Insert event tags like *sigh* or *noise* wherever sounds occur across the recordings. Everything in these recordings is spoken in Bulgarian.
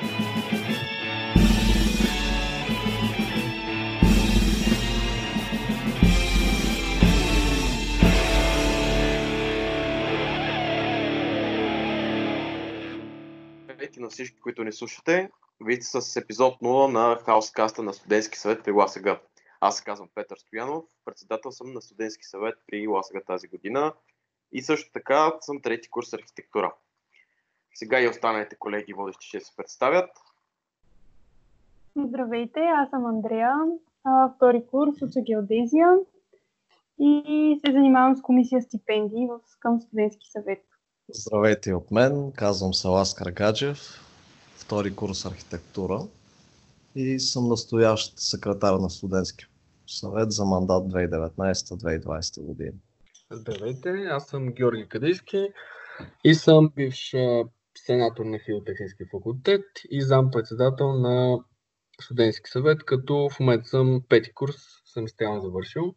Здравейте на всички, които ни слушате. Вие сте с епизод 0 на Хаускаста на Студентски съвет при ЛАСАГА. Аз се казвам Петър Стоянов, председател съм на Студентски съвет при ЛАСАГА тази година и също така съм трети курс архитектура. Сега и останалите колеги водещи ще се представят. Здравейте, аз съм Андрея, втори курс от геодезия и се занимавам с комисия стипендии в към студентски съвет. Здравейте от мен, казвам се Ласкар Гаджев, втори курс архитектура и съм настоящ секретар на студентски съвет за мандат 2019-2020 година. Здравейте, аз съм Георги Кадийски и съм бивш сенатор на Хидротехнически факултет и зам-председател на студентски съвет, като в момента съм пети курс, съм изцяло завършил.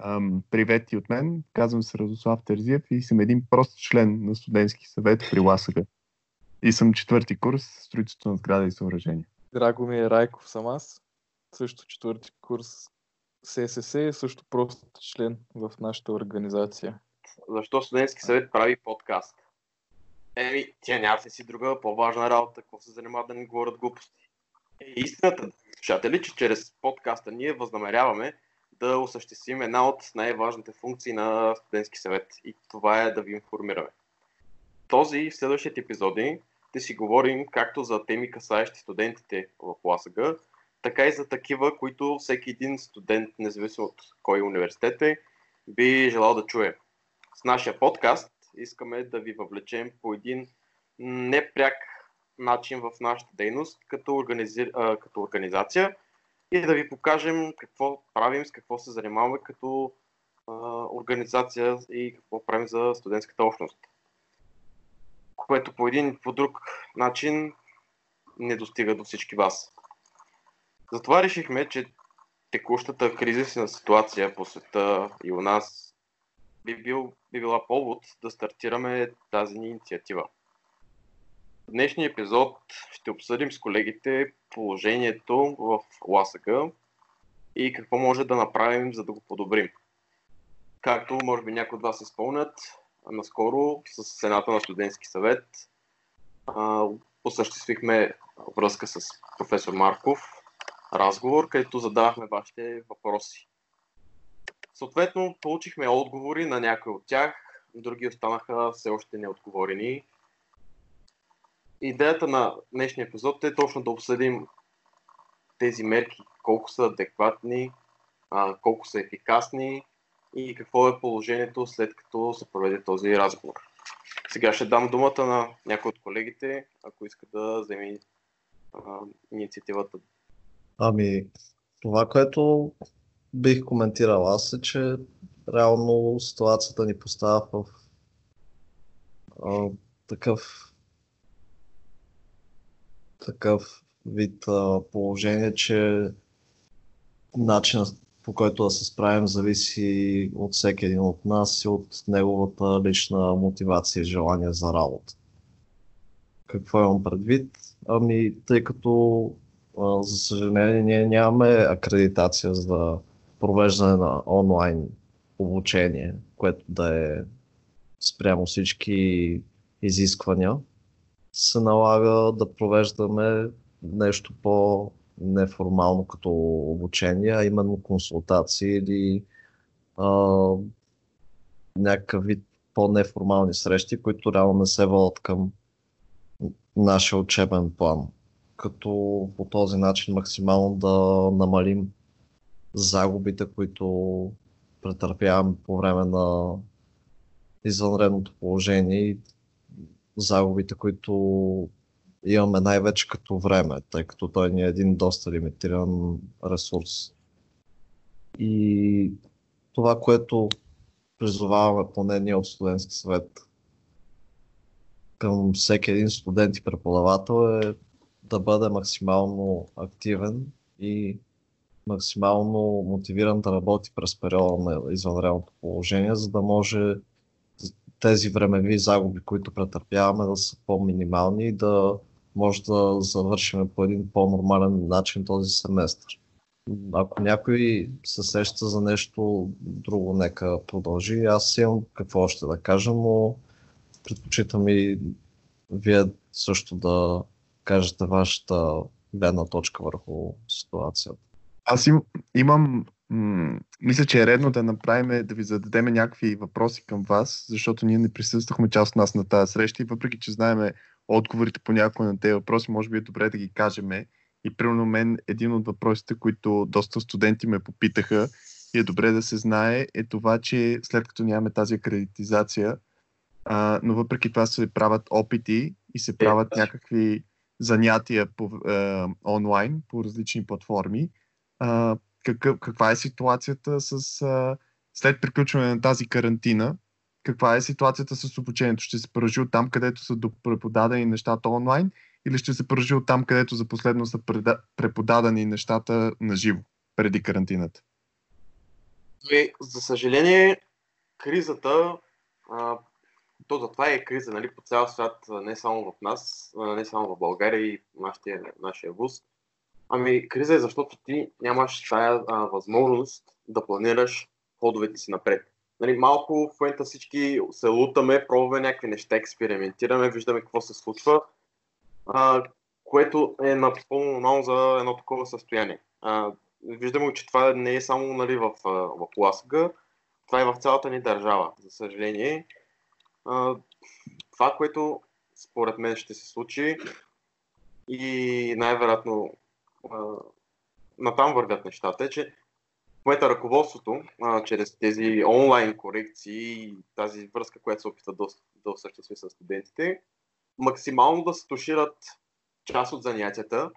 Um, привет и от мен. Казвам се Радослав Терзиев и съм един прост член на студентски съвет при Ласага. И съм четвърти курс строителство на сграда и съоръжения. Драгомир Райков съм аз. Също четвърти курс ССС, също прост член в нашата организация. Защо студентски съвет прави подкаст? Еми, тя няма си друга по-важна работа, какво се занимава да ни говорят глупости. И истината, слушатели, че чрез подкаста ние възнамеряваме да осъществим една от най-важните функции на студентски съвет. И това е да ви информираме. Този и в следващите епизоди ще си говорим както за теми касаещи студентите в ЛАСАГ, така и за такива, които всеки един студент, независимо от кой университет е, би желал да чуе. С нашия подкаст искаме да ви въвлечем по един непряк начин в нашата дейност като, организи... като организация и да ви покажем какво правим, с какво се занимаваме като организация и какво правим за студентската общност. Което по един и по друг начин не достига до всички вас. Затова решихме, че текущата кризисна ситуация по света и у нас би, бил, би била повод да стартираме тази ни инициатива. В днешния епизод ще обсъдим с колегите положението в ЛАСАГА и какво може да направим, за да го подобрим. Както може би някои от вас спомнят, наскоро с Сената на студентски съвет осъществихме връзка с професор Марков, разговор, където задавахме вашите въпроси. Съответно, получихме отговори на някои от тях, други останаха все още неотговорени идеята на днешния епизод е точно да обсъдим тези мерки, колко са адекватни, колко са ефикасни и какво е положението след като се проведе този разговор. Сега ще дам думата на някой от колегите, ако иска да вземе инициативата. Ами, това, което бих коментирал аз е, че реално ситуацията ни поставя в а, такъв такъв вид а, положение, че начинът по който да се справим зависи от всеки един от нас и от неговата лична мотивация и желание за работа. Какво имам предвид? Ами, тъй като а, за съжаление ние нямаме акредитация за провеждане на онлайн обучение, което да е спрямо всички изисквания се налага да провеждаме нещо по-неформално като обучение, а именно консултации или а, някакъв вид по-неформални срещи, които реално не се водят към нашия учебен план. Като по този начин максимално да намалим загубите, които претърпяваме по време на извънредното положение и загубите, които имаме най-вече като време, тъй като той ни е един доста лимитиран ресурс. И това, което призоваваме поне ние от студентски съвет към всеки един студент и преподавател е да бъде максимално активен и максимално мотивиран да работи през периода на извънредното положение, за да може тези времеви загуби, които претърпяваме, да са по-минимални и да може да завършим по един по-нормален начин този семестър. Ако някой се сеща за нещо друго, нека продължи. Аз имам какво още да кажа, но предпочитам и вие също да кажете вашата гледна точка върху ситуацията. Аз им, имам, м- мисля, че е редно да направим, да ви зададем някакви въпроси към вас, защото ние не присъствахме част от нас на тази среща и въпреки, че знаеме отговорите по някои на тези въпроси, може би е добре да ги кажем. И примерно мен един от въпросите, които доста студенти ме попитаха и е добре да се знае, е това, че след като нямаме тази акредитизация, а, но въпреки това се правят опити и се правят е, някакви занятия по, е, онлайн по различни платформи. Какъв, каква е ситуацията с а, след приключване на тази карантина? Каква е ситуацията с обучението? Ще се продължи от там, където са преподадени нещата онлайн или ще се продължи от там, където за последно са преподадени нещата на живо преди карантината? Ами, за съжаление, кризата а, то затова е криза нали, по цял свят, не само в нас, не само в България и нашия, нашия вуз. Ами криза е защото ти нямаш тая а, възможност да планираш ходовете си напред. Нали, малко в момента всички се лутаме, пробваме някакви неща, експериментираме, виждаме какво се случва, а, което е напълно нормално за едно такова състояние. А, виждаме, че това не е само нали, в, в Ласга, това е в цялата ни държава, за съжаление това, което според мен ще се случи и най-вероятно натам вървят нещата, е, че в момента ръководството, а, чрез тези онлайн корекции и тази връзка, която се опита да, да осъществи с студентите, максимално да се тушират част от занятията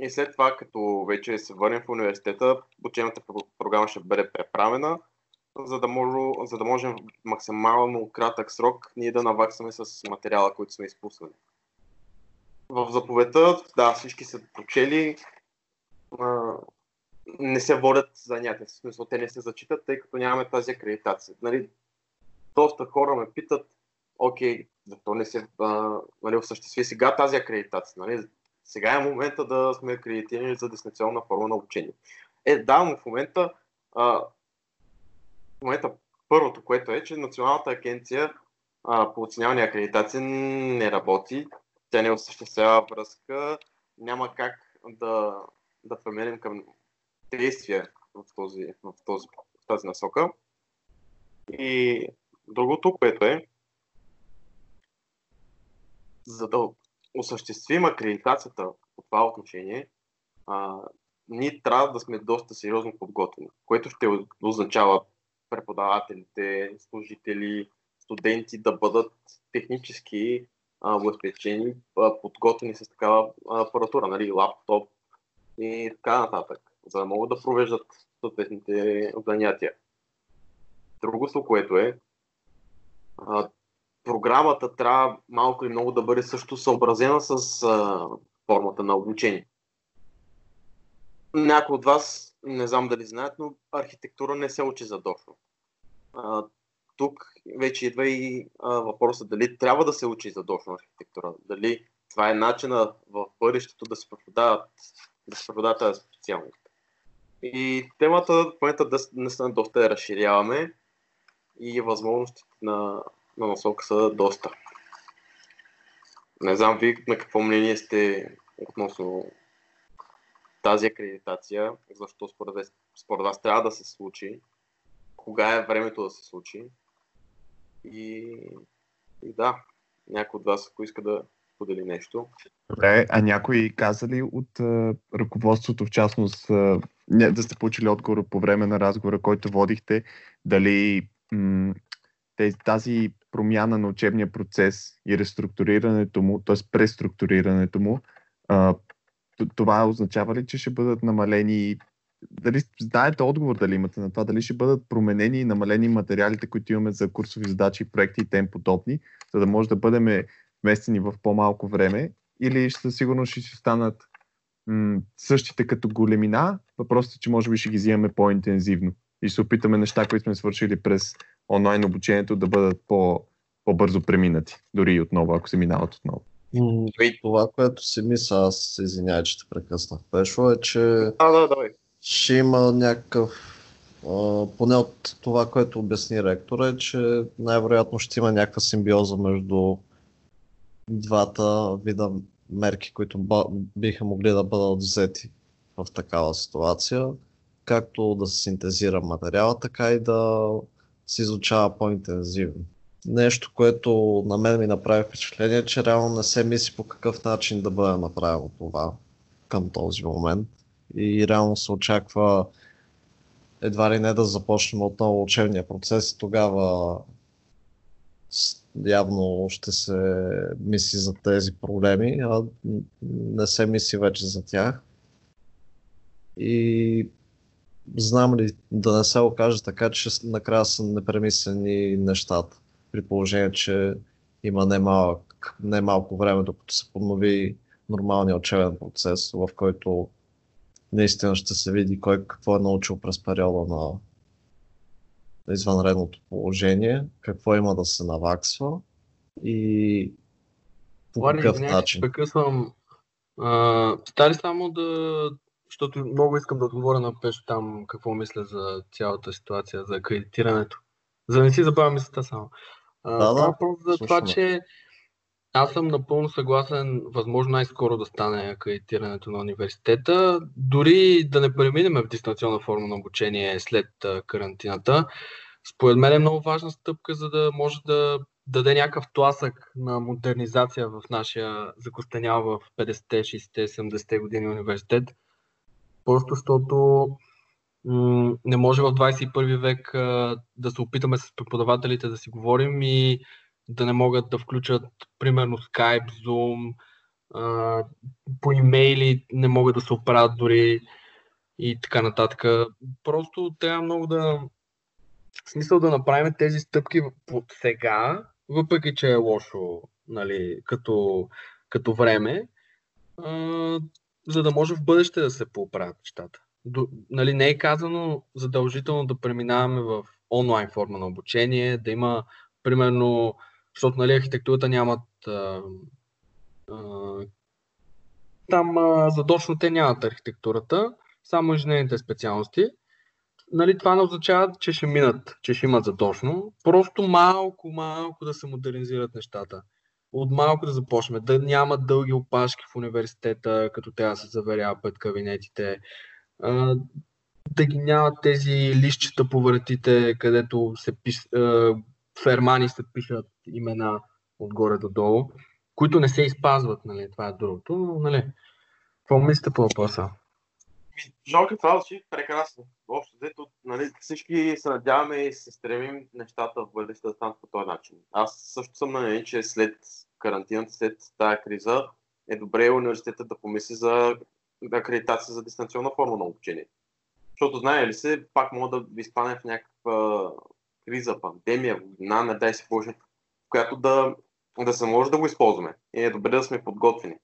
и след това, като вече се върнем в университета, учебната програма ще бъде преправена за да, може, за да можем в максимално кратък срок ние да наваксаме с материала, който сме изпуснали. В заповедта, да, всички са прочели, а, не се водят занятия, в смисъл те не се зачитат, тъй като нямаме тази акредитация. Нали, доста хора ме питат, окей, защо не се а, нали, осъществи сега тази акредитация? Нали? Сега е момента да сме акредитирани за дистанционна форма на обучение. Е, да, но в момента а, в момента първото, което е, че Националната агенция а, по оценяване и акредитация не работи, тя не осъществява връзка, няма как да, да премерим към действия в, този, в, този, в тази насока. И другото, което е, за да осъществим акредитацията по това отношение, а, ние трябва да сме доста сериозно подготвени, което ще означава преподавателите, служители, студенти да бъдат технически обезпечени, подготвени с такава апаратура, нали, лаптоп и така нататък, за да могат да провеждат съответните занятия. Другото, което е, а, програмата трябва малко или много да бъде също съобразена с а, формата на обучение. Някои от вас не знам дали знаят, но архитектура не се учи задочно. Тук вече идва и а, въпроса дали трябва да се учи задочно архитектура, дали това е начина в бъдещето да се преподават, да се преподават тази. И темата в момента да, наистина доста я разширяваме и възможностите на, на насока са доста. Не знам ви на какво мнение сте относно тази акредитация, защо според според вас трябва да се случи, кога е времето да се случи. И, и да, някой от вас, ако иска да подели нещо. Добре, а някой каза ли от а, ръководството, в частност, а, да сте получили отговор по време на разговора, който водихте, дали м- тази промяна на учебния процес и реструктурирането му, т.е. преструктурирането му, а, това означава ли, че ще бъдат намалени дали знаете отговор дали имате на това, дали ще бъдат променени и намалени материалите, които имаме за курсови задачи, проекти и тем подобни, за да може да бъдем вместени в по-малко време, или ще сигурно ще си станат м- същите като големина, въпросът е, че може би ще ги взимаме по-интензивно и ще се опитаме неща, които сме свършили през онлайн обучението да бъдат по- по-бързо преминати, дори и отново, ако се минават отново. М, Това, което си мисля, аз се извинявай, че те прекъснах, Пешо, е, че А, да, давай. Ще има някакъв, поне от това, което обясни ректора, е, че най-вероятно ще има някаква симбиоза между двата вида мерки, които биха могли да бъдат взети в такава ситуация, както да се синтезира материала, така и да се изучава по-интензивно. Нещо, което на мен ми направи впечатление, че реално не се мисли по какъв начин да бъде направено това към този момент. И реално се очаква едва ли не да започнем отново учебния процес и тогава явно ще се мисли за тези проблеми, а не се мисли вече за тях. И знам ли да не се окаже така, че накрая са непремислени нещата, при положение, че има немалък, немалко време, докато се поднови нормалния учебен процес, в който наистина ще се види кой какво е научил през периода на на извънредното положение, какво има да се наваксва и по Влади, какъв извинявай, че начин. прекъсвам. А, Стали само да... Защото много искам да отговоря на Пешо там какво мисля за цялата ситуация, за акредитирането. За да не си забравя мисълта само. А, Да, да, става въпрос за това, слушаме. че аз съм напълно съгласен, възможно най-скоро да стане акредитирането на университета, дори да не преминем в дистанционна форма на обучение след карантината. Според мен е много важна стъпка, за да може да даде някакъв тласък на модернизация в нашия закостенял в 50-те, 60-те, 70-те години университет. Просто защото м- не може в 21 век а, да се опитаме с преподавателите да си говорим и да не могат да включат, примерно, Skype, Zoom, по имейли не могат да се оправят дори и така нататък. Просто трябва много да смисъл да направим тези стъпки по сега, въпреки че е лошо нали, като, като време, а, за да може в бъдеще да се поправят нещата. До, нали, не е казано задължително да преминаваме в онлайн форма на обучение, да има, примерно, защото нали, архитектурата нямат а, а, там а, задочно те нямат архитектурата, само инженерните специалности. Нали, това не означава, че ще минат, че ще имат задочно. Просто малко, малко да се модернизират нещата. От малко да започнем. Да няма дълги опашки в университета, като да се заверява пред кабинетите. А, да ги няма тези лищчета по вратите, където се пиш, а, фермани се пишат имена отгоре до долу, които не се изпазват, нали, това е другото, но, нали, какво мислите по въпроса? Жалко, това звучи прекрасно. Общо взето, нали, всички се надяваме и се стремим нещата в бъдеще да станат по този начин. Аз също съм на мнение, че след карантината, след тази криза, е добре университетът да помисли за акредитация за дистанционна форма на обучение. Защото знае ли се, пак мога да ви стане в някаква криза, пандемия, война, не дай се Боже, в която да, да се може да го използваме. И е добре да сме подготвени.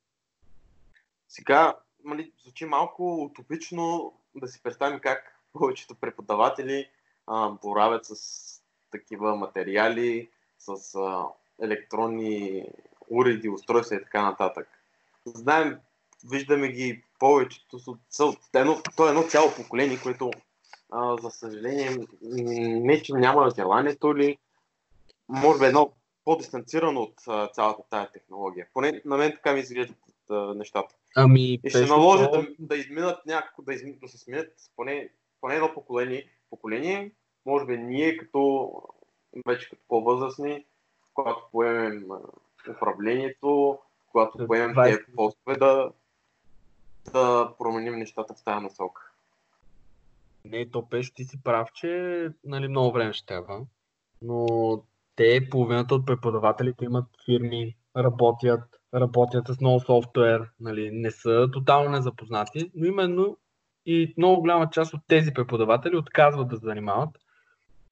Сега, нали, звучи малко утопично да си представим как повечето преподаватели а, боравят с такива материали, с а, електронни уреди, устройства и така нататък. Знаем, виждаме ги повечето, са- то е едно цяло поколение, което а, за съжаление не, че няма желанието ли, може би едно по-дистанцирано от а, цялата тая технология. Поне на мен така ми изглеждат а, нещата. Ами, И ще наложи да, да изминат някакво, да, изми, да се сменят поне, поне едно поколение, поколение, може би ние като вече като по-възрастни, когато поемем управлението, когато поемем 20 тези постове, да, да променим нещата в тази насока. Не, то Пешо, ти си прав, че нали, много време ще трябва. Но те, половината от преподавателите имат фирми, работят, работят с много софтуер, нали, не са тотално незапознати, но именно и много голяма част от тези преподаватели отказват да занимават,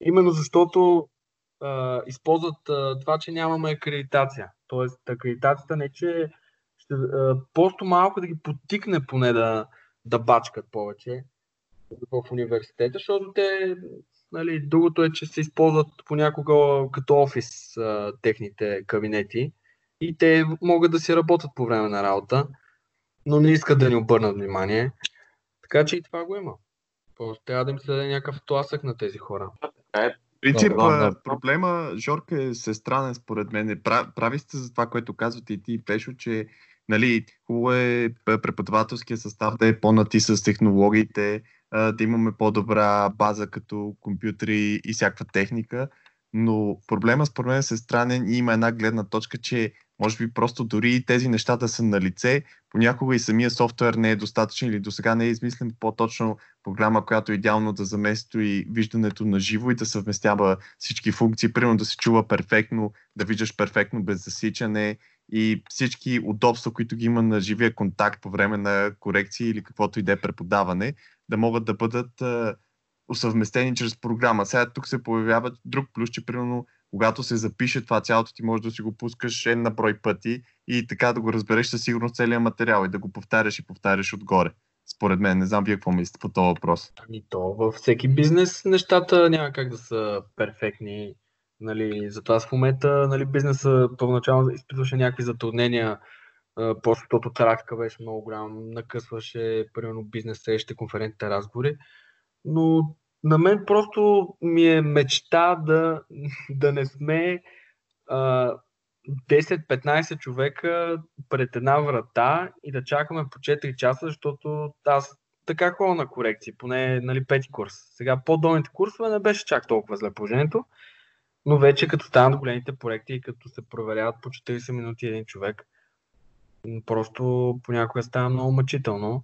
именно защото а, използват а, това, че нямаме акредитация. Тоест, акредитацията не че ще, а, просто малко да ги потикне поне да, да бачкат повече в университета, защото те, нали, другото е, че се използват понякога като офис а, техните кабинети и те могат да си работят по време на работа, но не искат да ни обърнат внимание. Така че и това го има. Просто трябва да им се даде някакъв тласък на тези хора. Е. принцип, Да, да, а, да. проблема, Жорка, е всестранен според мен. Пра- Прави сте за това, което казвате и ти, и Пешо, че нали, хубаво е преподавателския състав да е по-нати с технологиите, да имаме по-добра база като компютри и всякаква техника, но проблема според мен е всестранен и има една гледна точка, че може би просто дори и тези неща да са на лице, понякога и самия софтуер не е достатъчен или до сега не е измислен по-точно програма, която е идеално да замести виждането на живо и да съвместява всички функции, примерно да се чува перфектно, да виждаш перфектно без засичане и всички удобства, които ги има на живия контакт по време на корекции или каквото и да е преподаване, да могат да бъдат усъвместени чрез програма. Сега тук се появява друг плюс, че примерно когато се запише това цялото, ти можеш да си го пускаш една брой пъти и така да го разбереш със сигурност целият материал и да го повтаряш и повтаряш отгоре. Според мен, не знам вие какво мислите по този въпрос. Ами то във всеки бизнес нещата няма как да са перфектни. Нали, затова в момента нали, бизнеса първоначално изпитваше някакви затруднения, просто защото трафика беше много голям, накъсваше примерно бизнес срещи, конферентните разговори. Но на мен просто ми е мечта да, *laughs* да не сме а, 10-15 човека пред една врата и да чакаме по 4 часа, защото аз така ходя на корекции, поне нали, пети курс. Сега по-долните курсове не беше чак толкова зле положението, но вече като станат големите проекти и като се проверяват по 40 минути един човек, просто понякога става много мъчително.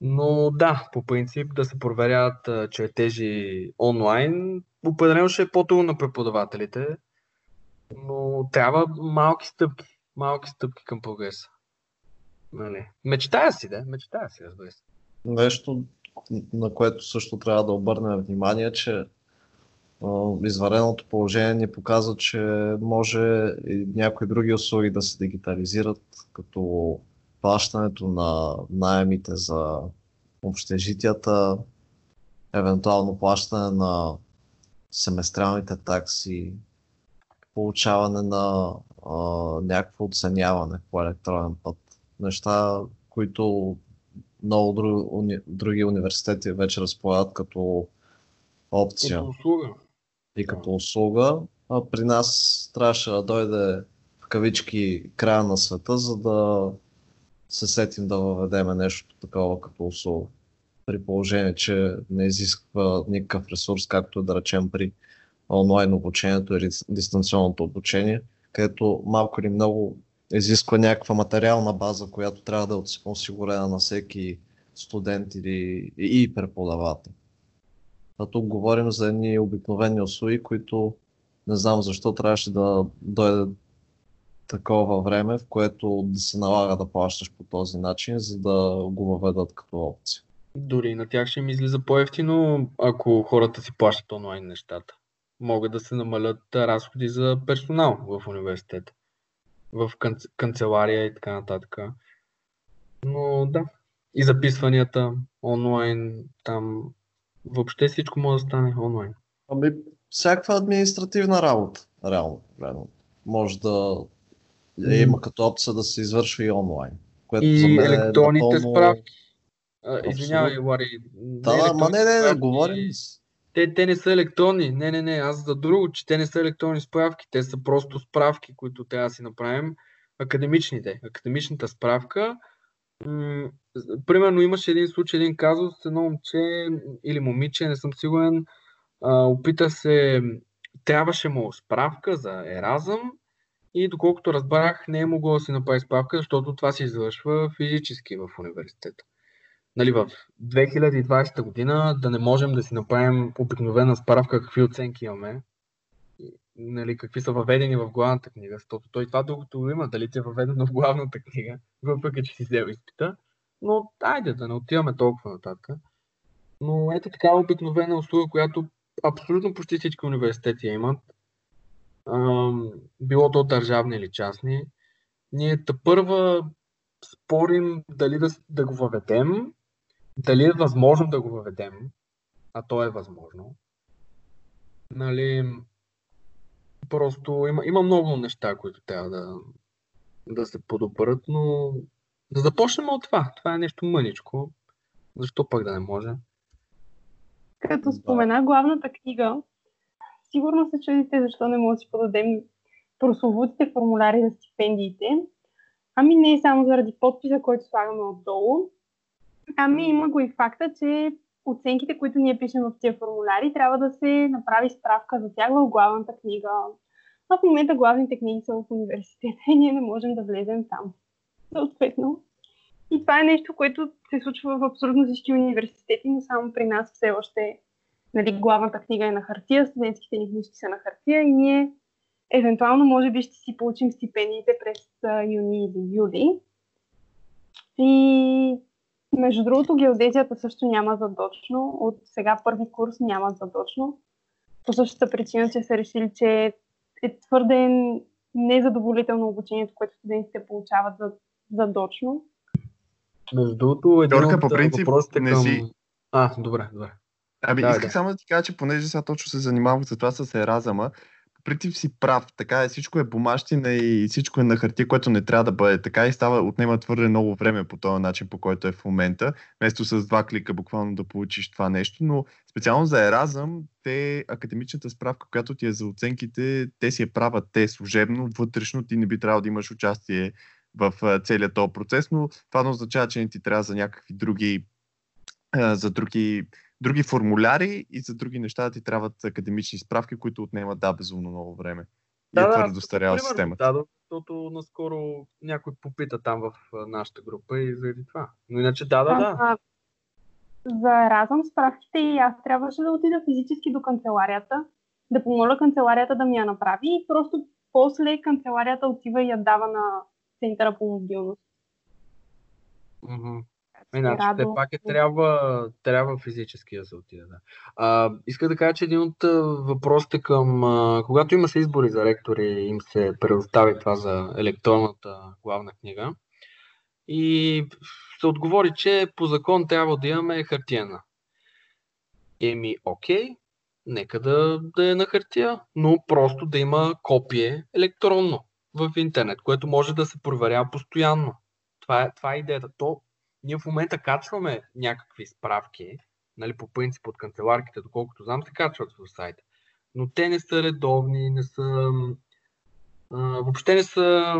Но да, по принцип да се проверяват а, чертежи онлайн, определено ще е по-трудно на преподавателите, но трябва малки стъпки, малки стъпки към прогреса. Нали? Мечтая си, да, мечтая си, разбира се. Нещо, на което също трябва да обърнем внимание, че а, извънредното положение ни показва, че може и някои други услуги да се дигитализират, като плащането на найемите за общежитията, евентуално плащане на семестралните такси, получаване на а, някакво оценяване по електронен път. Неща, които много други, уни, други университети вече разполагат като опция Като услуга. И като услуга. А при нас трябваше да дойде в кавички края на света, за да се сетим да въведеме нещо такова като услуга. При положение, че не изисква никакъв ресурс, както да речем при онлайн обучението или дистанционното обучение, където малко или много изисква някаква материална база, която трябва да е осигурена на всеки студент или и преподавател. А тук говорим за едни обикновени услуги, които не знам защо трябваше да дойде такова време, в което да се налага да плащаш по този начин, за да го въведат като опция. Дори на тях ще им излиза по-ефтино, ако хората си плащат онлайн нещата. Могат да се намалят разходи за персонал в университета, в канц... канцелария и така нататък. Но да, и записванията онлайн, там въобще всичко може да стане онлайн. Ами, всякаква административна работа, реално погледнато. Може да е, има като опция да се извършва и онлайн. Което за И мен е електронните напълно... справки. А, Извинявай. Лари. Да, да, ма не, не, не, говорим. Те, те не са електронни. Не, не, не. Аз за друго, че те не са електронни справки. Те са просто справки, които трябва да си направим. Академичните. Академичната справка. Примерно имаше един случай, един казус, едно момче или момиче, не съм сигурен, а, опита се, трябваше му справка за Еразъм и доколкото разбрах, не е могло да си направи справка, защото това се извършва физически в университета. Нали, в 2020 година да не можем да си направим обикновена справка какви оценки имаме, нали, какви са въведени в главната книга, защото той това другото го има, дали ти е въведено в главната книга, въпреки че си взел изпита. Но айде да не отиваме толкова нататък. Но ето такава обикновена услуга, която абсолютно почти всички университети имат. Ам, било то държавни или частни. Ние първа спорим дали да, да го въведем, дали е възможно да го въведем, а то е възможно. Нали, просто има, има много неща, които трябва да, да се подобрят, но да започнем от това. Това е нещо мъничко. Защо пък да не може? Като спомена главната книга, сигурно се чудите защо не може да си подадем прословутите формуляри за стипендиите. Ами не е само заради подписа, който слагаме отдолу. Ами има го и факта, че оценките, които ние пишем в тия формуляри, трябва да се направи справка за тях в главната книга. А в момента главните книги са в университета и ние не можем да влезем там. Съответно. И това е нещо, което се случва в абсолютно всички университети, но само при нас все още нали, главната книга е на хартия, студентските ни книжки са на хартия и ние евентуално може би ще си получим стипендиите през юни или юли. И между другото, геодезията също няма задочно. От сега първи курс няма задочно. По същата причина, че са решили, че е твърде незадоволително обучението, което студентите получават задочно. Между другото, един Йорка, по принцип, въпросите не към... си- А, добре, добре. Ами Да, исках да. само да ти кажа, че понеже сега точно се занимавах за това с Еразъма, принцип си прав. Така е, всичко е бумащина и всичко е на хартия, което не трябва да бъде така и става, отнема твърде много време по този начин, по който е в момента, вместо с два клика буквално да получиш това нещо, но специално за Еразъм, те, академичната справка, която ти е за оценките, те си я правят те служебно, вътрешно, ти не би трябвало да имаш участие в целият този процес, но това не означава, че не ти трябва за някакви други за други, други формуляри и за други неща да ти трябват академични справки, които отнемат да безумно много време. И е твърде достаряла примерно, системата. Да, защото наскоро някой попита там в нашата група и заради това. Но иначе да, да, да. А, за разъм справките и аз трябваше да отида физически до канцеларията, да помоля канцеларията да ми я направи и просто после канцеларията отива и я дава на Центъра по мобилност. Мгм. Иначе все Радо. пак е трябва, трябва физически да се отиде. Да. А, иска да кажа, че един от въпросите към, а, когато има се избори за ректори, им се предостави това за електронната главна книга. И се отговори, че по закон трябва да имаме хартиена. Еми, окей, нека да, да е на хартия, но просто да има копие електронно в интернет, което може да се проверява постоянно. Това е, това е идеята. То, ние в момента качваме някакви справки, нали, по принцип от канцеларките, доколкото знам, се качват в сайта. Но те не са редовни, не са... А, въобще не са...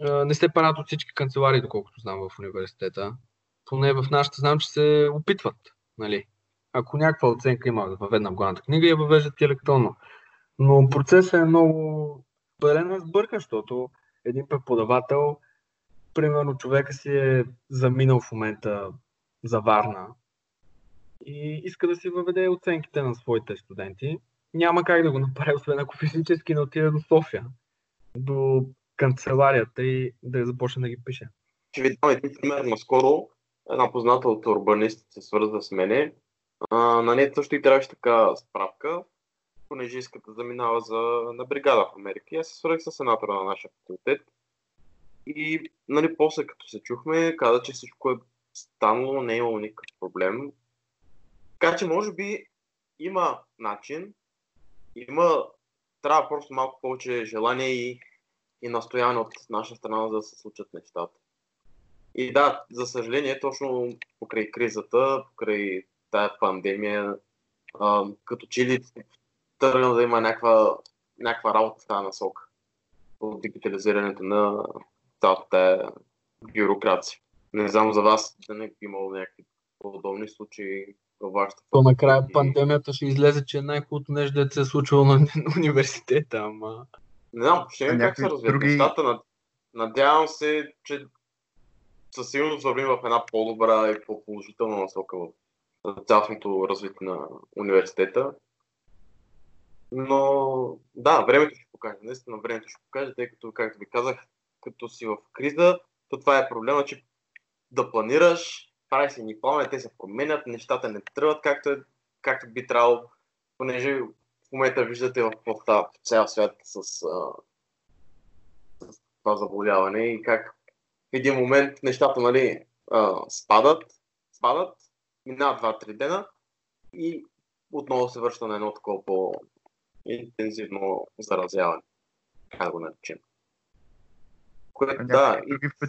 А, не се правят от всички канцеларии, доколкото знам в университета. Поне в нашата знам, че се опитват. Нали. Ако някаква оценка има въведена в главната книга, я въвеждат и електронно. Но процесът е много пълен сбъркан, защото един преподавател примерно човека си е заминал в момента за Варна и иска да си въведе оценките на своите студенти. Няма как да го направи, освен ако физически не отиде до София, до канцеларията и да започне да ги пише. Ще ви дам един пример. Наскоро една позната от урбанист се свърза с мене. А, на нея също и трябваше така справка, понеже иска да заминава за, на бригада в Америка. Аз се свързах с сенатора на нашия факултет. И нали, после като се чухме, каза, че всичко е станало, не е имало никакъв проблем. Така че може би има начин, има, трябва просто малко повече желание и, и настояване от наша страна, за да се случат нещата. И да, за съжаление, точно покрай кризата, покрай тая пандемия, а, като че ли тръгна да има някаква, някаква работа в тази насока по дигитализирането на цялата бюрокрация. Не знам за вас, да не е имало някакви подобни случаи във вашата То накрая И- пандемията ще излезе, че е най-хубавото нещо, да се е случило *laughs* на университета, ама... Не знам, ще видим как се развият други- нещата. Над- Надявам се, че със сигурност вървим в една по-добра и по-положителна насока в в цялостното развитие на университета. Но да, времето ще покаже. Наистина времето ще покаже, тъй като, както ви казах, като си в криза, то това е проблема, че да планираш, прави си ни планове, те се променят, нещата не тръгват както, е, както би трябвало, понеже в момента виждате в става по цял свят с, а, с това заболяване и как в един момент нещата нали, а, спадат, спадат, минават 2-3 дена и отново се връща на едно такова по-интензивно заразяване. Как го наречем. Което, да,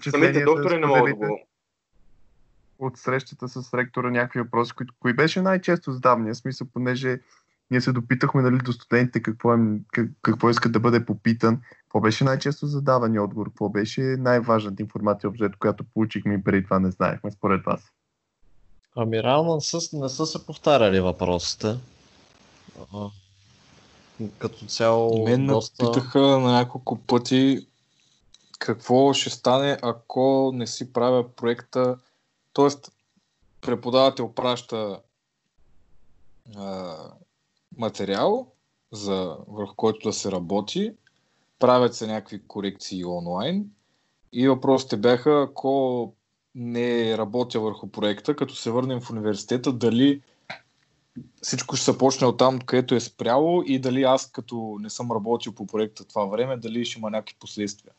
и самите доктори не могат да го... от срещата с ректора някакви въпроси, които кои беше най-често задавания, смисъл, понеже ние се допитахме нали, до студентите какво, им, как, какво искат да бъде попитан. Какво беше най-често задавани отговор? Какво беше най-важната информация, обзето, която получихме и преди това не знаехме, според вас? Ами реално не са, не са се повтаряли въпросите. А, Като цяло Мен ме доста... питаха на няколко пъти какво ще стане, ако не си правя проекта. Тоест, преподавател праща а, материал, за, върху който да се работи, правят се някакви корекции онлайн и въпросите бяха, ако не работя върху проекта, като се върнем в университета, дали всичко ще се почне от там, където е спряло и дали аз, като не съм работил по проекта това време, дали ще има някакви последствия.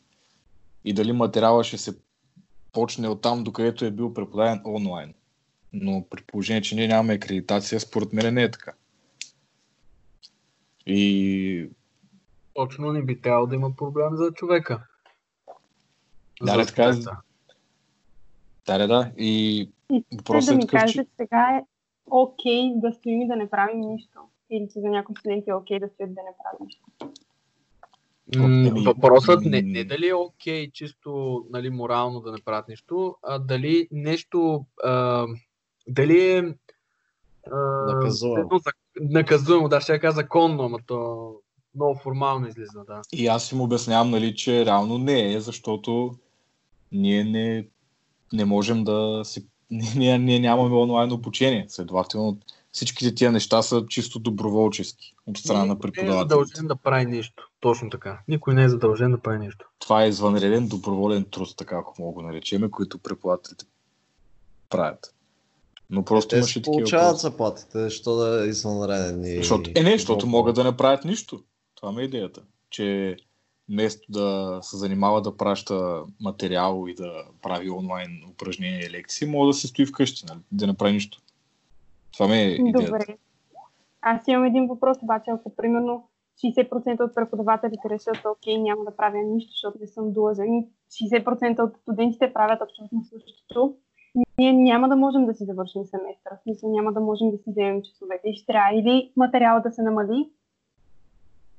И дали материала ще се почне от там, докъдето е бил преподаден онлайн. Но при положение, че ние нямаме акредитация, според мен не е така. И Точно не би трябвало да има проблем за човека. Да, За да, така е. да, да, да. И И Въпросът да е ми такъв, кажете, че- сега е окей да стоим и да не правим нищо. Или че за някои студенти е окей да стоят да не правят нищо. М, Въпросът не, не дали е окей чисто нали, морално да не правят нищо, а дали нещо, а, дали е а, Наказуемо. наказуемо, да, ще я кажа законно, ама то много формално излиза, да. И аз им обяснявам, нали, че реално не е, защото ние не, не можем да си... *laughs* Ние, ние нямаме онлайн обучение. Следователно, всичките тия неща са чисто доброволчески от страна на Никой не е преподавателите. задължен да прави нищо. Точно така. Никой не е задължен да прави нищо. Това е извънреден доброволен труд, така ако мога го наречем, които преподавателите правят. Но просто Те имаше такива получават заплатите, що да е извънреден и... Защото, е, не, защото могат да не правят нищо. Това ми е идеята. Че вместо да се занимава да праща материал и да прави онлайн упражнения и лекции, може да се стои вкъщи, нали? да не прави нищо. Това ми е идеята. Добре. Аз имам един въпрос, обаче ако примерно 60% от преподавателите решат, окей, няма да правя нищо, защото не съм длъжен и 60% от студентите правят абсолютно същото, ние няма да можем да си завършим семестъра. В смисъл няма да можем да си вземем часовете. И ще трябва или материала да се намали,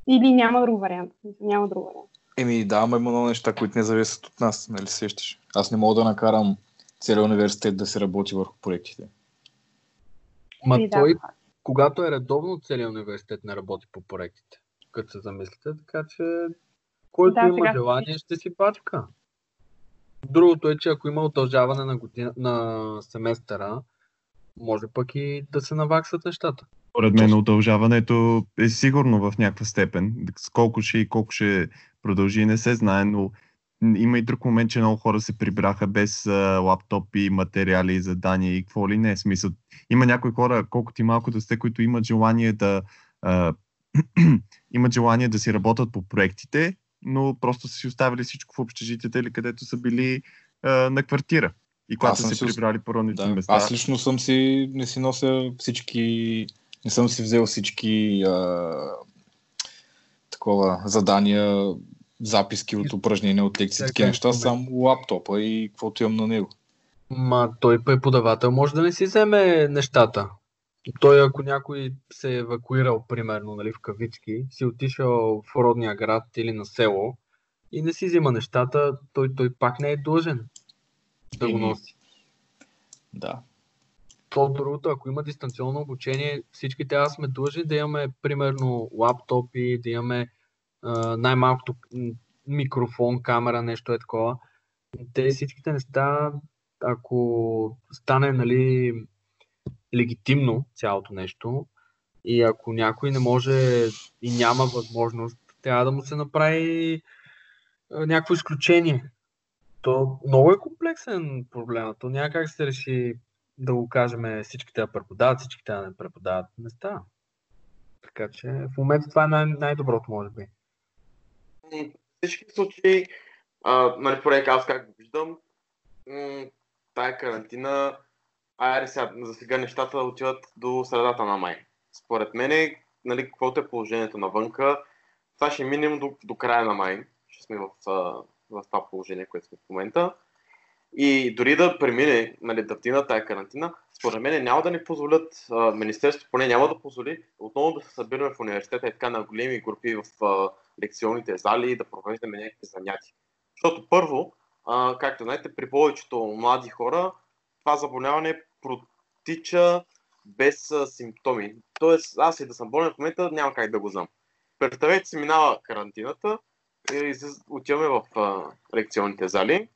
или няма друг вариант. Няма друг вариант. Еми да, ама има много неща, които не зависят от нас, нали се сещаш? Аз не мога да накарам целият университет да се работи върху проектите. Ма И да, той, когато е редовно, целият университет не работи по проектите, като се замислите, така че който Да, има желание ще си бачка. Другото е, че ако има удължаване на, година, на семестъра, може пък и да се наваксат нещата. Според мен удължаването е сигурно в някаква степен. Колко ще и колко ще продължи, не се знае, но има и друг момент, че много хора се прибраха без а, лаптопи, материали, задания и какво ли не. Смисъл, има някои хора, колкото и малко да сте, които имат желание да а, *clears throat* имат желание да си работят по проектите, но просто са си оставили всичко в общежитията или където са били а, на квартира. И когато са си се ос- прибрали по родните Да. места. Аз лично съм си, не си нося всички, не съм си взел всички а, такова задания, записки от упражнения, от лекции, такива неща, момент. само лаптопа и каквото имам на него. Ма той преподавател може да не си вземе нещата. Той, ако някой се е евакуирал, примерно, нали, в кавички, си отишъл в родния град или на село и не си взима нещата, той, той пак не е длъжен да го носи. Да. То другото, ако има дистанционно обучение, всички трябва сме длъжни да имаме, примерно, лаптопи, да имаме най-малкото микрофон, камера, нещо е такова. Те всичките неща, ако стане, нали, легитимно цялото нещо и ако някой не може и няма възможност, трябва да му се направи някакво изключение. То много е комплексен проблемът. То няма как се реши да го кажем всички да преподават, всички да не преподават. Не става. Така че в момента това е най- най-доброто, може би. В всички случаи, а, нали, поне аз как го виждам, м, тая карантина, айде сега, за сега нещата отиват до средата на май. Според мен, нали, каквото е положението навънка, това ще минем до, до края на май. Ще сме в, в това положение, което сме в момента. И дори да премине, нали, да вдигна тая карантина, според мен няма да ни позволят, а, Министерството поне няма да позволи отново да се събираме в университета и така на големи групи в а, лекционните зали и да провеждаме някакви занятия. Защото първо, а, както знаете, при повечето млади хора това заболяване протича без а, симптоми. Тоест, аз и да съм болен в момента, няма как да го знам. Представете си, минава карантината, и отиваме в а, лекционните зали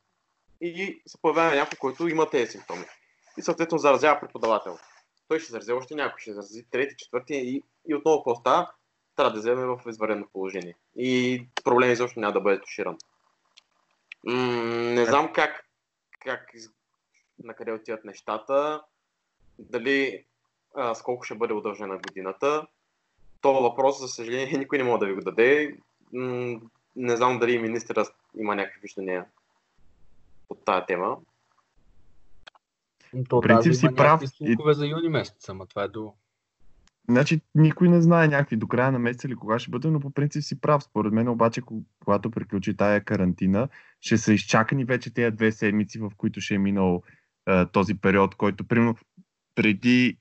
и се появява някой, който има тези симптоми. И съответно заразява преподавател. Той ще зарази още някой, ще зарази трети, четвърти и, и отново какво става? Трябва да вземе в извънредно положение. И проблем изобщо няма да бъде туширан. М- не знам как, как на къде отиват нещата, дали а, с колко ще бъде удължена годината. Това въпрос, за съжаление, *laughs* никой не може да ви го даде. М- не знам дали министъра има някакви виждания от тази тема. То принцип даже си прав. слухове за юни месец, ама това е до... Значи никой не знае някакви до края на месеца или кога ще бъде, но по принцип си прав. Според мен обаче, ко- когато приключи тая карантина, ще са изчакани вече тези две седмици, в които ще е минал е, този период, който примерно преди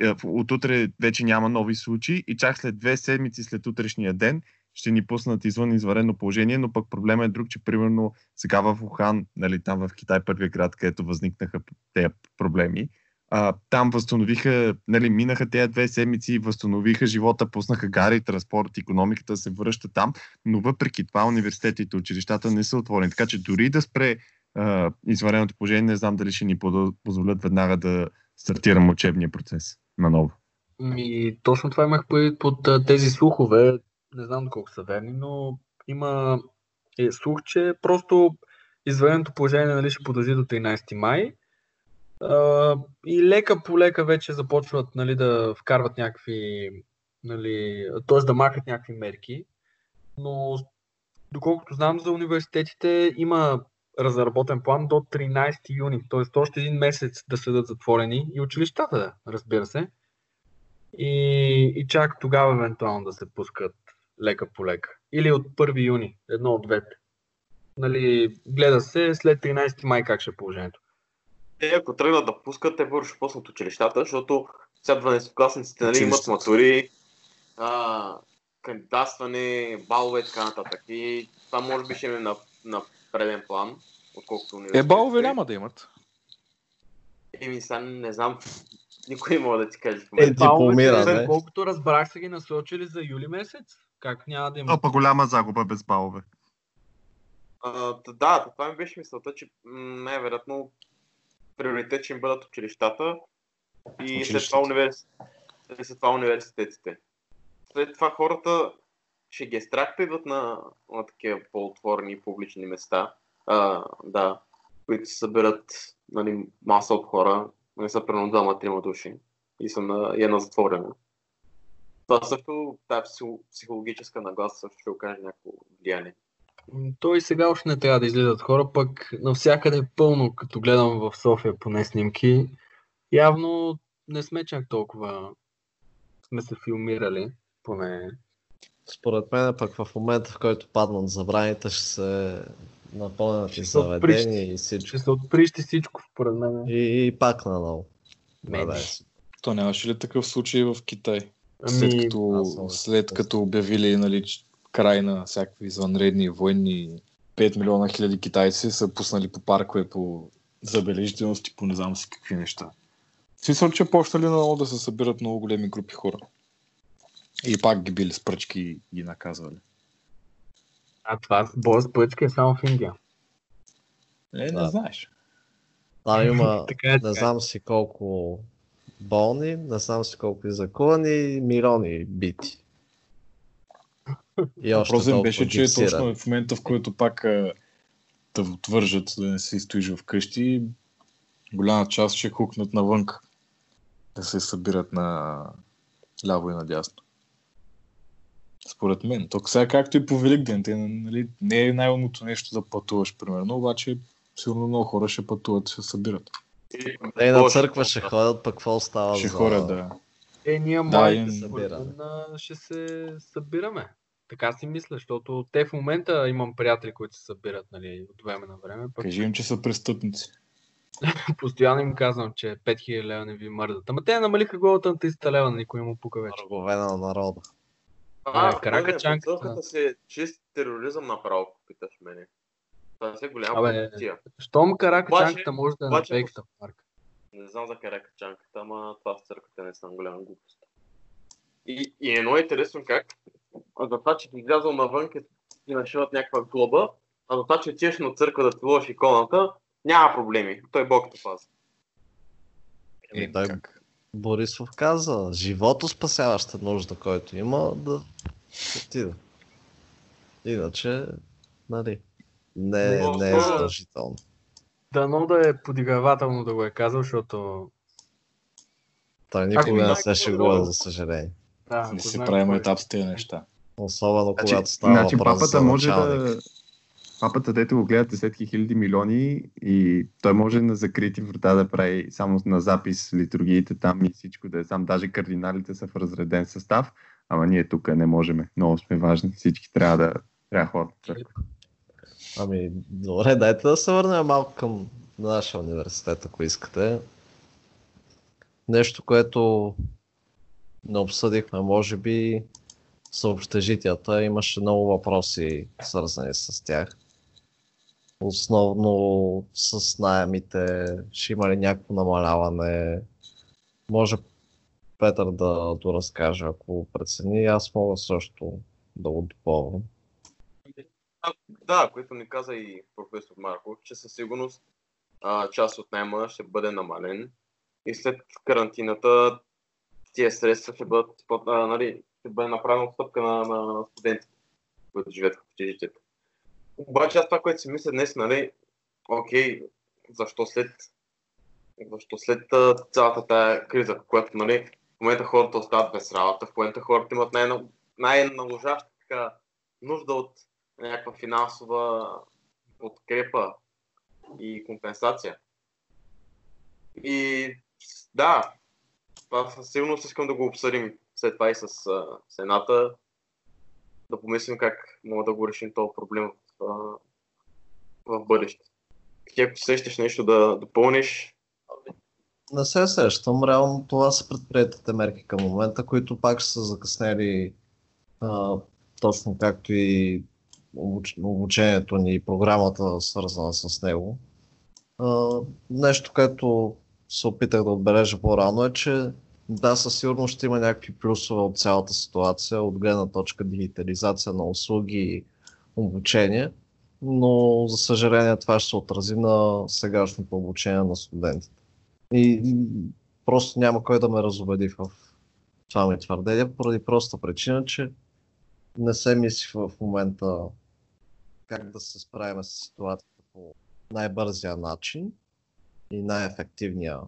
е, в- от утре вече няма нови случаи и чак след две седмици след утрешния ден ще ни пуснат извън извънредно положение, но пък проблема е друг, че примерно сега в Ухан, нали, там в Китай, първия град, където възникнаха тези проблеми, а, там възстановиха, нали, минаха тези две седмици, възстановиха живота, пуснаха гари, транспорт, економиката се връща там, но въпреки това университетите училищата не са отворени. Така че дори да спре а, извънредното положение, не знам дали ще ни позволят веднага да стартирам учебния процес наново. Ми, точно това имах предвид под тези слухове. Не знам доколко са верни, но има е, слух, че просто извънредното положение нали, ще продължи до 13 май. И лека по лека вече започват нали, да вкарват някакви, нали, т.е. да махат някакви мерки. Но доколкото знам за университетите има разработен план до 13 юни, т.е. още един месец да седат затворени и училищата, разбира се. И, и чак тогава евентуално да се пускат лека по лека. Или от 1 юни, едно от двете. Нали, гледа се след 13 май как ще е положението. Те, ако тръгнат да пускат, те първо ще пуснат училищата, защото сега 12-класниците нали, имат матури, а, кандидатстване, балове и така нататък. И това може би ще е на, на преден план, отколкото Е, университетите. балове няма да имат. Еми, сега не знам, *laughs* никой не може да ти каже Е, момента. дипломира, не? Колкото разбрах, са ги насочили за юли месец. Как няма да има? Опа, голяма загуба без балове. А, да, това ми беше мисълта, че най-вероятно приоритет ще им бъдат училищата и след това, универс... след това университетите. След това хората ще ги е идват на, на такива по-отворени публични места, а, да, които се събират нали, маса от хора, не са примерно двама, трима души и са на, и е на затворена. Това също, тази психо- психологическа нагласа също ще окаже някакво влияние. М, То и сега още не трябва да излизат хора, пък навсякъде е пълно, като гледам в София поне снимки. Явно не сме чак толкова сме се филмирали, поне. Според мен пък в момента, в който паднат забраните, ще се напълнят и Ще се отприщи. заведения и всичко. Ще се отприщи всичко, според мен. И, и пак наново. Мене. То нямаше ли такъв случай в Китай? Ами, След като, след като обявили нали, край на всякакви извънредни военни 5 милиона хиляди китайци са пуснали по паркове, по забележителности, по не знам си какви неща. Смисъл, че почнали наново да се събират много големи групи хора. И пак ги били с пръчки и ги наказвали. а това боя с пръчка е само в Индия. Е, не Да. знаеш. Там *laughs* има Така е, не е. знам си колко болни, не знам си колко изакувани, милиони бити. И още Въпросът беше, че гипсирани. точно в момента, в който пак да отвържат да не си стоиш вкъщи, голяма част ще хукнат навън. Да се събират на ляво и надясно. Според мен. Тук сега както и по Великден, те, нали, не е най-умното нещо да пътуваш, примерно, обаче сигурно много хора ще пътуват, ще се събират. Те на църква ще ходят, пък какво остава Ще за... ходят, да. Е, ние Да, младите им- според мен, а, ще се събираме. Така си мисля, защото те в момента имам приятели, които се събират нали, от време на време. Пък Кажи им, че са престъпници. *laughs* постоянно им казвам, че 5000 лева не ви мърдат. Ама те намалиха главата на 300 лева, никой му пука вече. Врагове на народа. А, А, каракачанката. Каракачанката си е чист тероризъм направо, питаш мене. Това си е голяма Абе, позиция. Щом каракачанката Обаче- може да е на фейката марка. Не знам за каракачанката, ама това с църквата не съм голяма глупост. И, и е много интересно как за това, че ти излязъл навън, като ти нашиват някаква глоба, а за това, че отиваш на църква да целуваш иконата, няма проблеми. Той Бог те пази. Е, той как? Борисов каза, живото спасяваща нужда, който има, да отида. Иначе, нали, не, Но- не е но- задължително. Дано да е подигравателно да го е казал, защото Той никога не се какво шегува, за съжаление. Да, Не знам правим е. етап с тези неща. Особено Значи, когато става значи въпрос папата за може да... Папата, дето го гледа десетки хиляди милиони и той може на закрити врата да прави само на запис литургиите там и всичко да е сам. Даже кардиналите са в разреден състав, ама ние тук не можем. Много сме важни. Всички трябва да, трябва ходят. в църква. Ами, добре, дайте да се върнем малко към нашия университет, ако искате. Нещо, което не обсъдихме, може би, са общежитията. Имаше много въпроси, свързани с тях. Основно с найемите, ще има ли някакво намаляване. Може Петър да доразкаже, ако прецени. Аз мога също да го допълвам. Да, което ни каза и професор Марков, че със сигурност а, част от найма ще бъде намален и след карантината тия средства ще бъдат, а, нали, ще бъде направена отстъпка на, на студентите, които живеят в общежитията. Обаче аз това, което си мисля днес, нали, окей, защо след, защо след цялата тая криза, която, нали, в момента хората остават без работа, в момента хората имат най- най-наложаща така нужда от някаква финансова подкрепа и компенсация. И да, това със сигурност искам да го обсъдим след това и с а, Сената, да помислим как мога да го решим този проблем в, а, в бъдеще. Ти ако сещаш нещо да допълниш, Не се сещам. Реално това са предприятите мерки към момента, които пак са закъснели а, точно както и обуч... обучението ни и програмата свързана с него. А, нещо, което се опитах да отбележа по-рано е, че да, със сигурност ще има някакви плюсове от цялата ситуация, от гледна точка дигитализация на услуги и обучение, но за съжаление това ще се отрази на сегашното обучение на студентите. И, просто няма кой да ме разобеди в това ми твърдение, поради проста причина, че не се мисли в момента как да се справим с ситуацията по най-бързия начин и най-ефективния,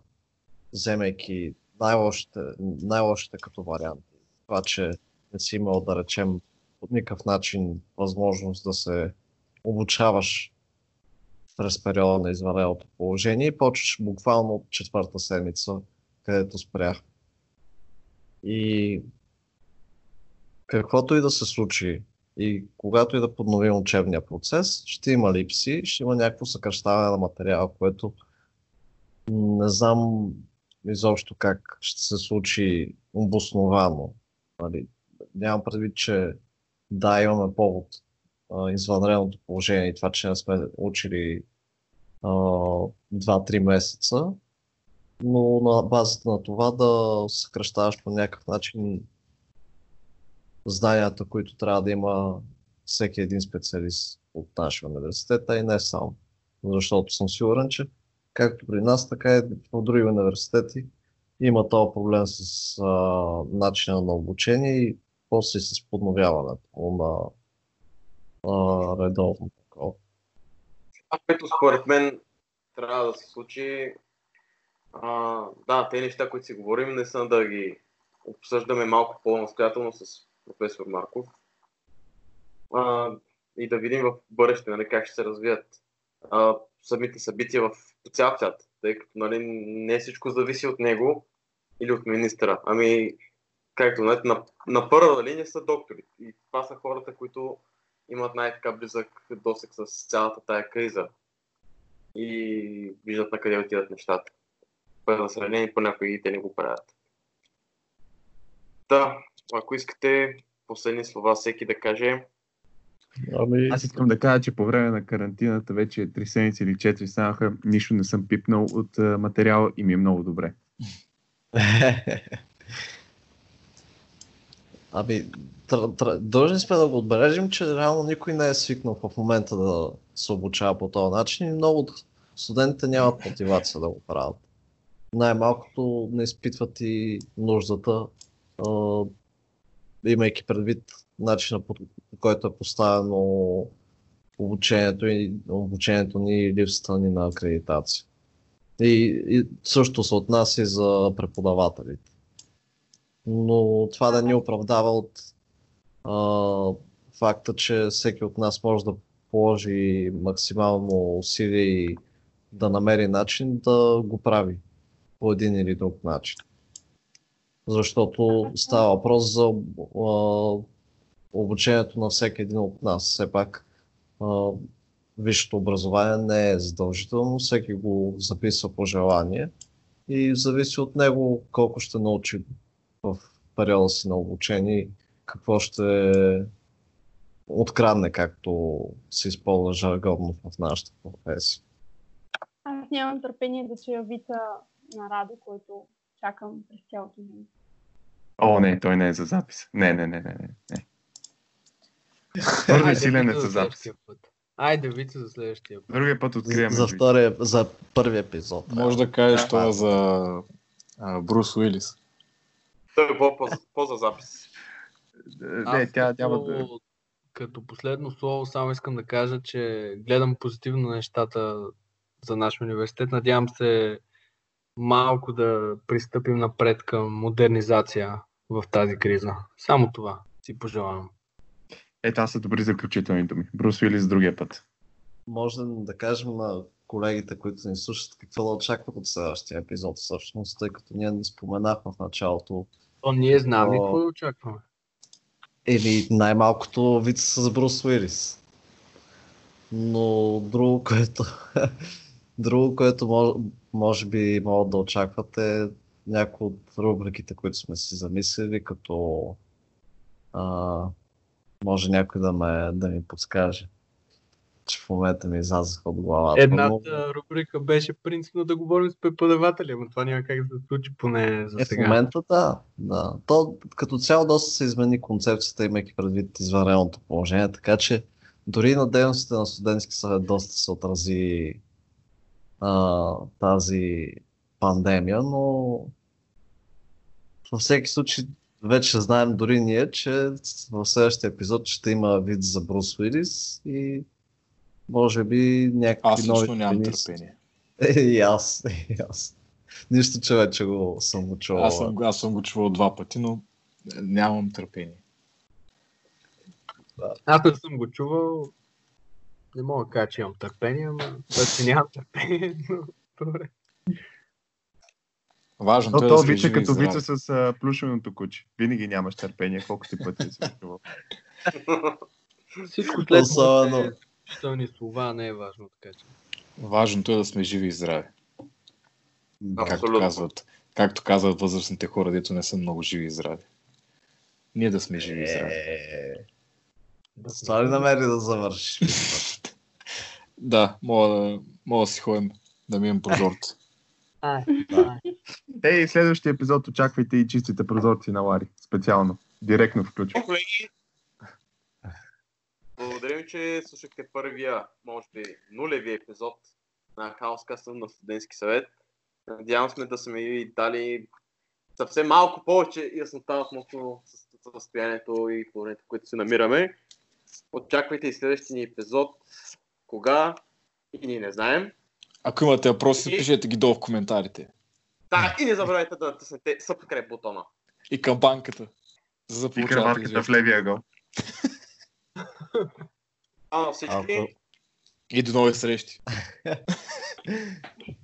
вземайки най-лошите, като варианти. Това, че не си имал, да речем, по никакъв начин възможност да се обучаваш през периода на извънредното положение и почваш буквално от четвърта седмица, където спрях. И каквото и да се случи и когато и да подновим учебния процес, ще има липси, ще има някакво съкръщаване на материала, което не знам изобщо как ще се случи обосновано. Нали, нямам предвид, че да, имаме повод а, извънредното положение и това, че не сме учили а, 2-3 месеца, но на базата на това да съкръщаваш по някакъв начин знанията, които трябва да има всеки един специалист от нашия университет, а и не само. Защото съм сигурен, че както при нас, така и в други университети. Има този проблем с а, начина на обучение и после с подновяването на а, редовно такова. Това, което според мен трябва да се случи, а, да, те неща, които си говорим, не са да ги обсъждаме малко по-настоятелно с професор Марков. А, и да видим в бъдеще нали, как ще се развият. А, самите събития в цял свят, тъй като нали, не всичко зависи от него или от министра. Ами както знаете, на, на първа линия са доктори. И това са хората, които имат най-така близък досек с цялата тая криза. И виждат на къде отиват нещата. За съжаление, понякога те не го правят. Да, ако искате последни слова всеки да каже, Ами, Аз искам да кажа, че по време на карантината вече 3 седмици или 4 станаха, нищо не съм пипнал от материала и ми е много добре. *laughs* Ами, тр- тр- дължни сме да го отбележим, че реално никой не е свикнал в момента да се обучава по този начин и много от студентите нямат мотивация да го правят. Най-малкото не изпитват и нуждата, а, имайки предвид начина по който е поставено обучението, и, обучението ни и липсата ни на акредитация. И, и също се отнася и за преподавателите. Но това да ни оправдава от а, факта, че всеки от нас може да положи максимално усилие и да намери начин да го прави по един или друг начин. Защото става въпрос за обучението на всеки един от нас. Все пак висшето образование не е задължително, всеки го записва по желание и зависи от него колко ще научи в периода си на обучение какво ще открадне, както се използва жаргонно в нашата професия. Аз нямам търпение да чуя вица на Радо, който чакам през цялото време. О, не, той не е за запис. Не, не, не, не, не. Твърде Айде, силен е за за запис. Айде, вица за следващия път. Другия път откриваме. За, втория, за първи епизод. Може да кажеш това за а, Брус Уилис. той е по- по- по-за запис. Не, тя като, няма да... като последно слово само искам да кажа, че гледам позитивно на нещата за нашия университет. Надявам се малко да пристъпим напред към модернизация в тази криза. Само това си пожелавам. Е, това са добри заключителни думи. Брус Уилис другия път. Може да кажем на колегите, които ни слушат, какво да очакват от следващия епизод всъщност, тъй като ние не споменахме в началото. То ние знаем ли какво да очакваме. Или най-малкото вид с Брус Уилис. Но друго, което, *laughs* друго, което може, може би могат да очакват е някои от рубриките, които сме си замислили, като а, може някой да, ме, да ми подскаже, че в момента ми излязаха от главата. но- Едната рубрика беше принципно да говорим с преподаватели, но това няма как да се случи поне за Е, в момента да, да. То като цяло доста се измени концепцията, имайки предвид извънредното положение, така че дори на дейностите на студентски съвет доста се отрази а, тази пандемия, но във всеки случай вече знаем дори ние, че в следващия епизод ще има вид за Брус Уилис и може би някакви Аз нови лично нямам търпение. Е, *laughs* и аз, и аз. Нищо, че вече го съм го чувал. Аз съм, аз съм го чувал два пъти, но нямам търпение. Аз не съм го чувал. Не мога да кажа, че имам търпение, но това, че нямам търпение, но *laughs* добре. Важното То, е да то живи и като вица с а, плюшеното куче. Винаги нямаш търпение, колкото ти пъти си. *laughs* Всичко след Особено- чувствителни слова не е важно, така че. Важното е да сме живи и здрави. Както Абсолютно. казват, както казват възрастните хора, дето не са много живи и здрави. Ние да сме живи и здрави. Е, с това ли намери да завършиш? *laughs* Да, мога да, мога да си ходим да мием прозорци. Ай, Да. Ей, следващия епизод очаквайте и чистите прозорци на Лари. Специално. Директно включвам. Колеги, благодарим, че слушахте първия, може би нулевия епизод на Хаос Кастъм на студентски съвет. Надявам сме да сме ви дали съвсем малко повече яснота относно със- състоянието и положението, в което се намираме. Очаквайте и следващия ни епизод. Кога? И ние не знаем. Ако имате въпроси, И- пишете ги долу в коментарите. Да, и не забравяйте да натиснете subscribe бутона. И кампанката. За да И краватката в левия гол. *laughs* А всички. И до нови срещи. *laughs*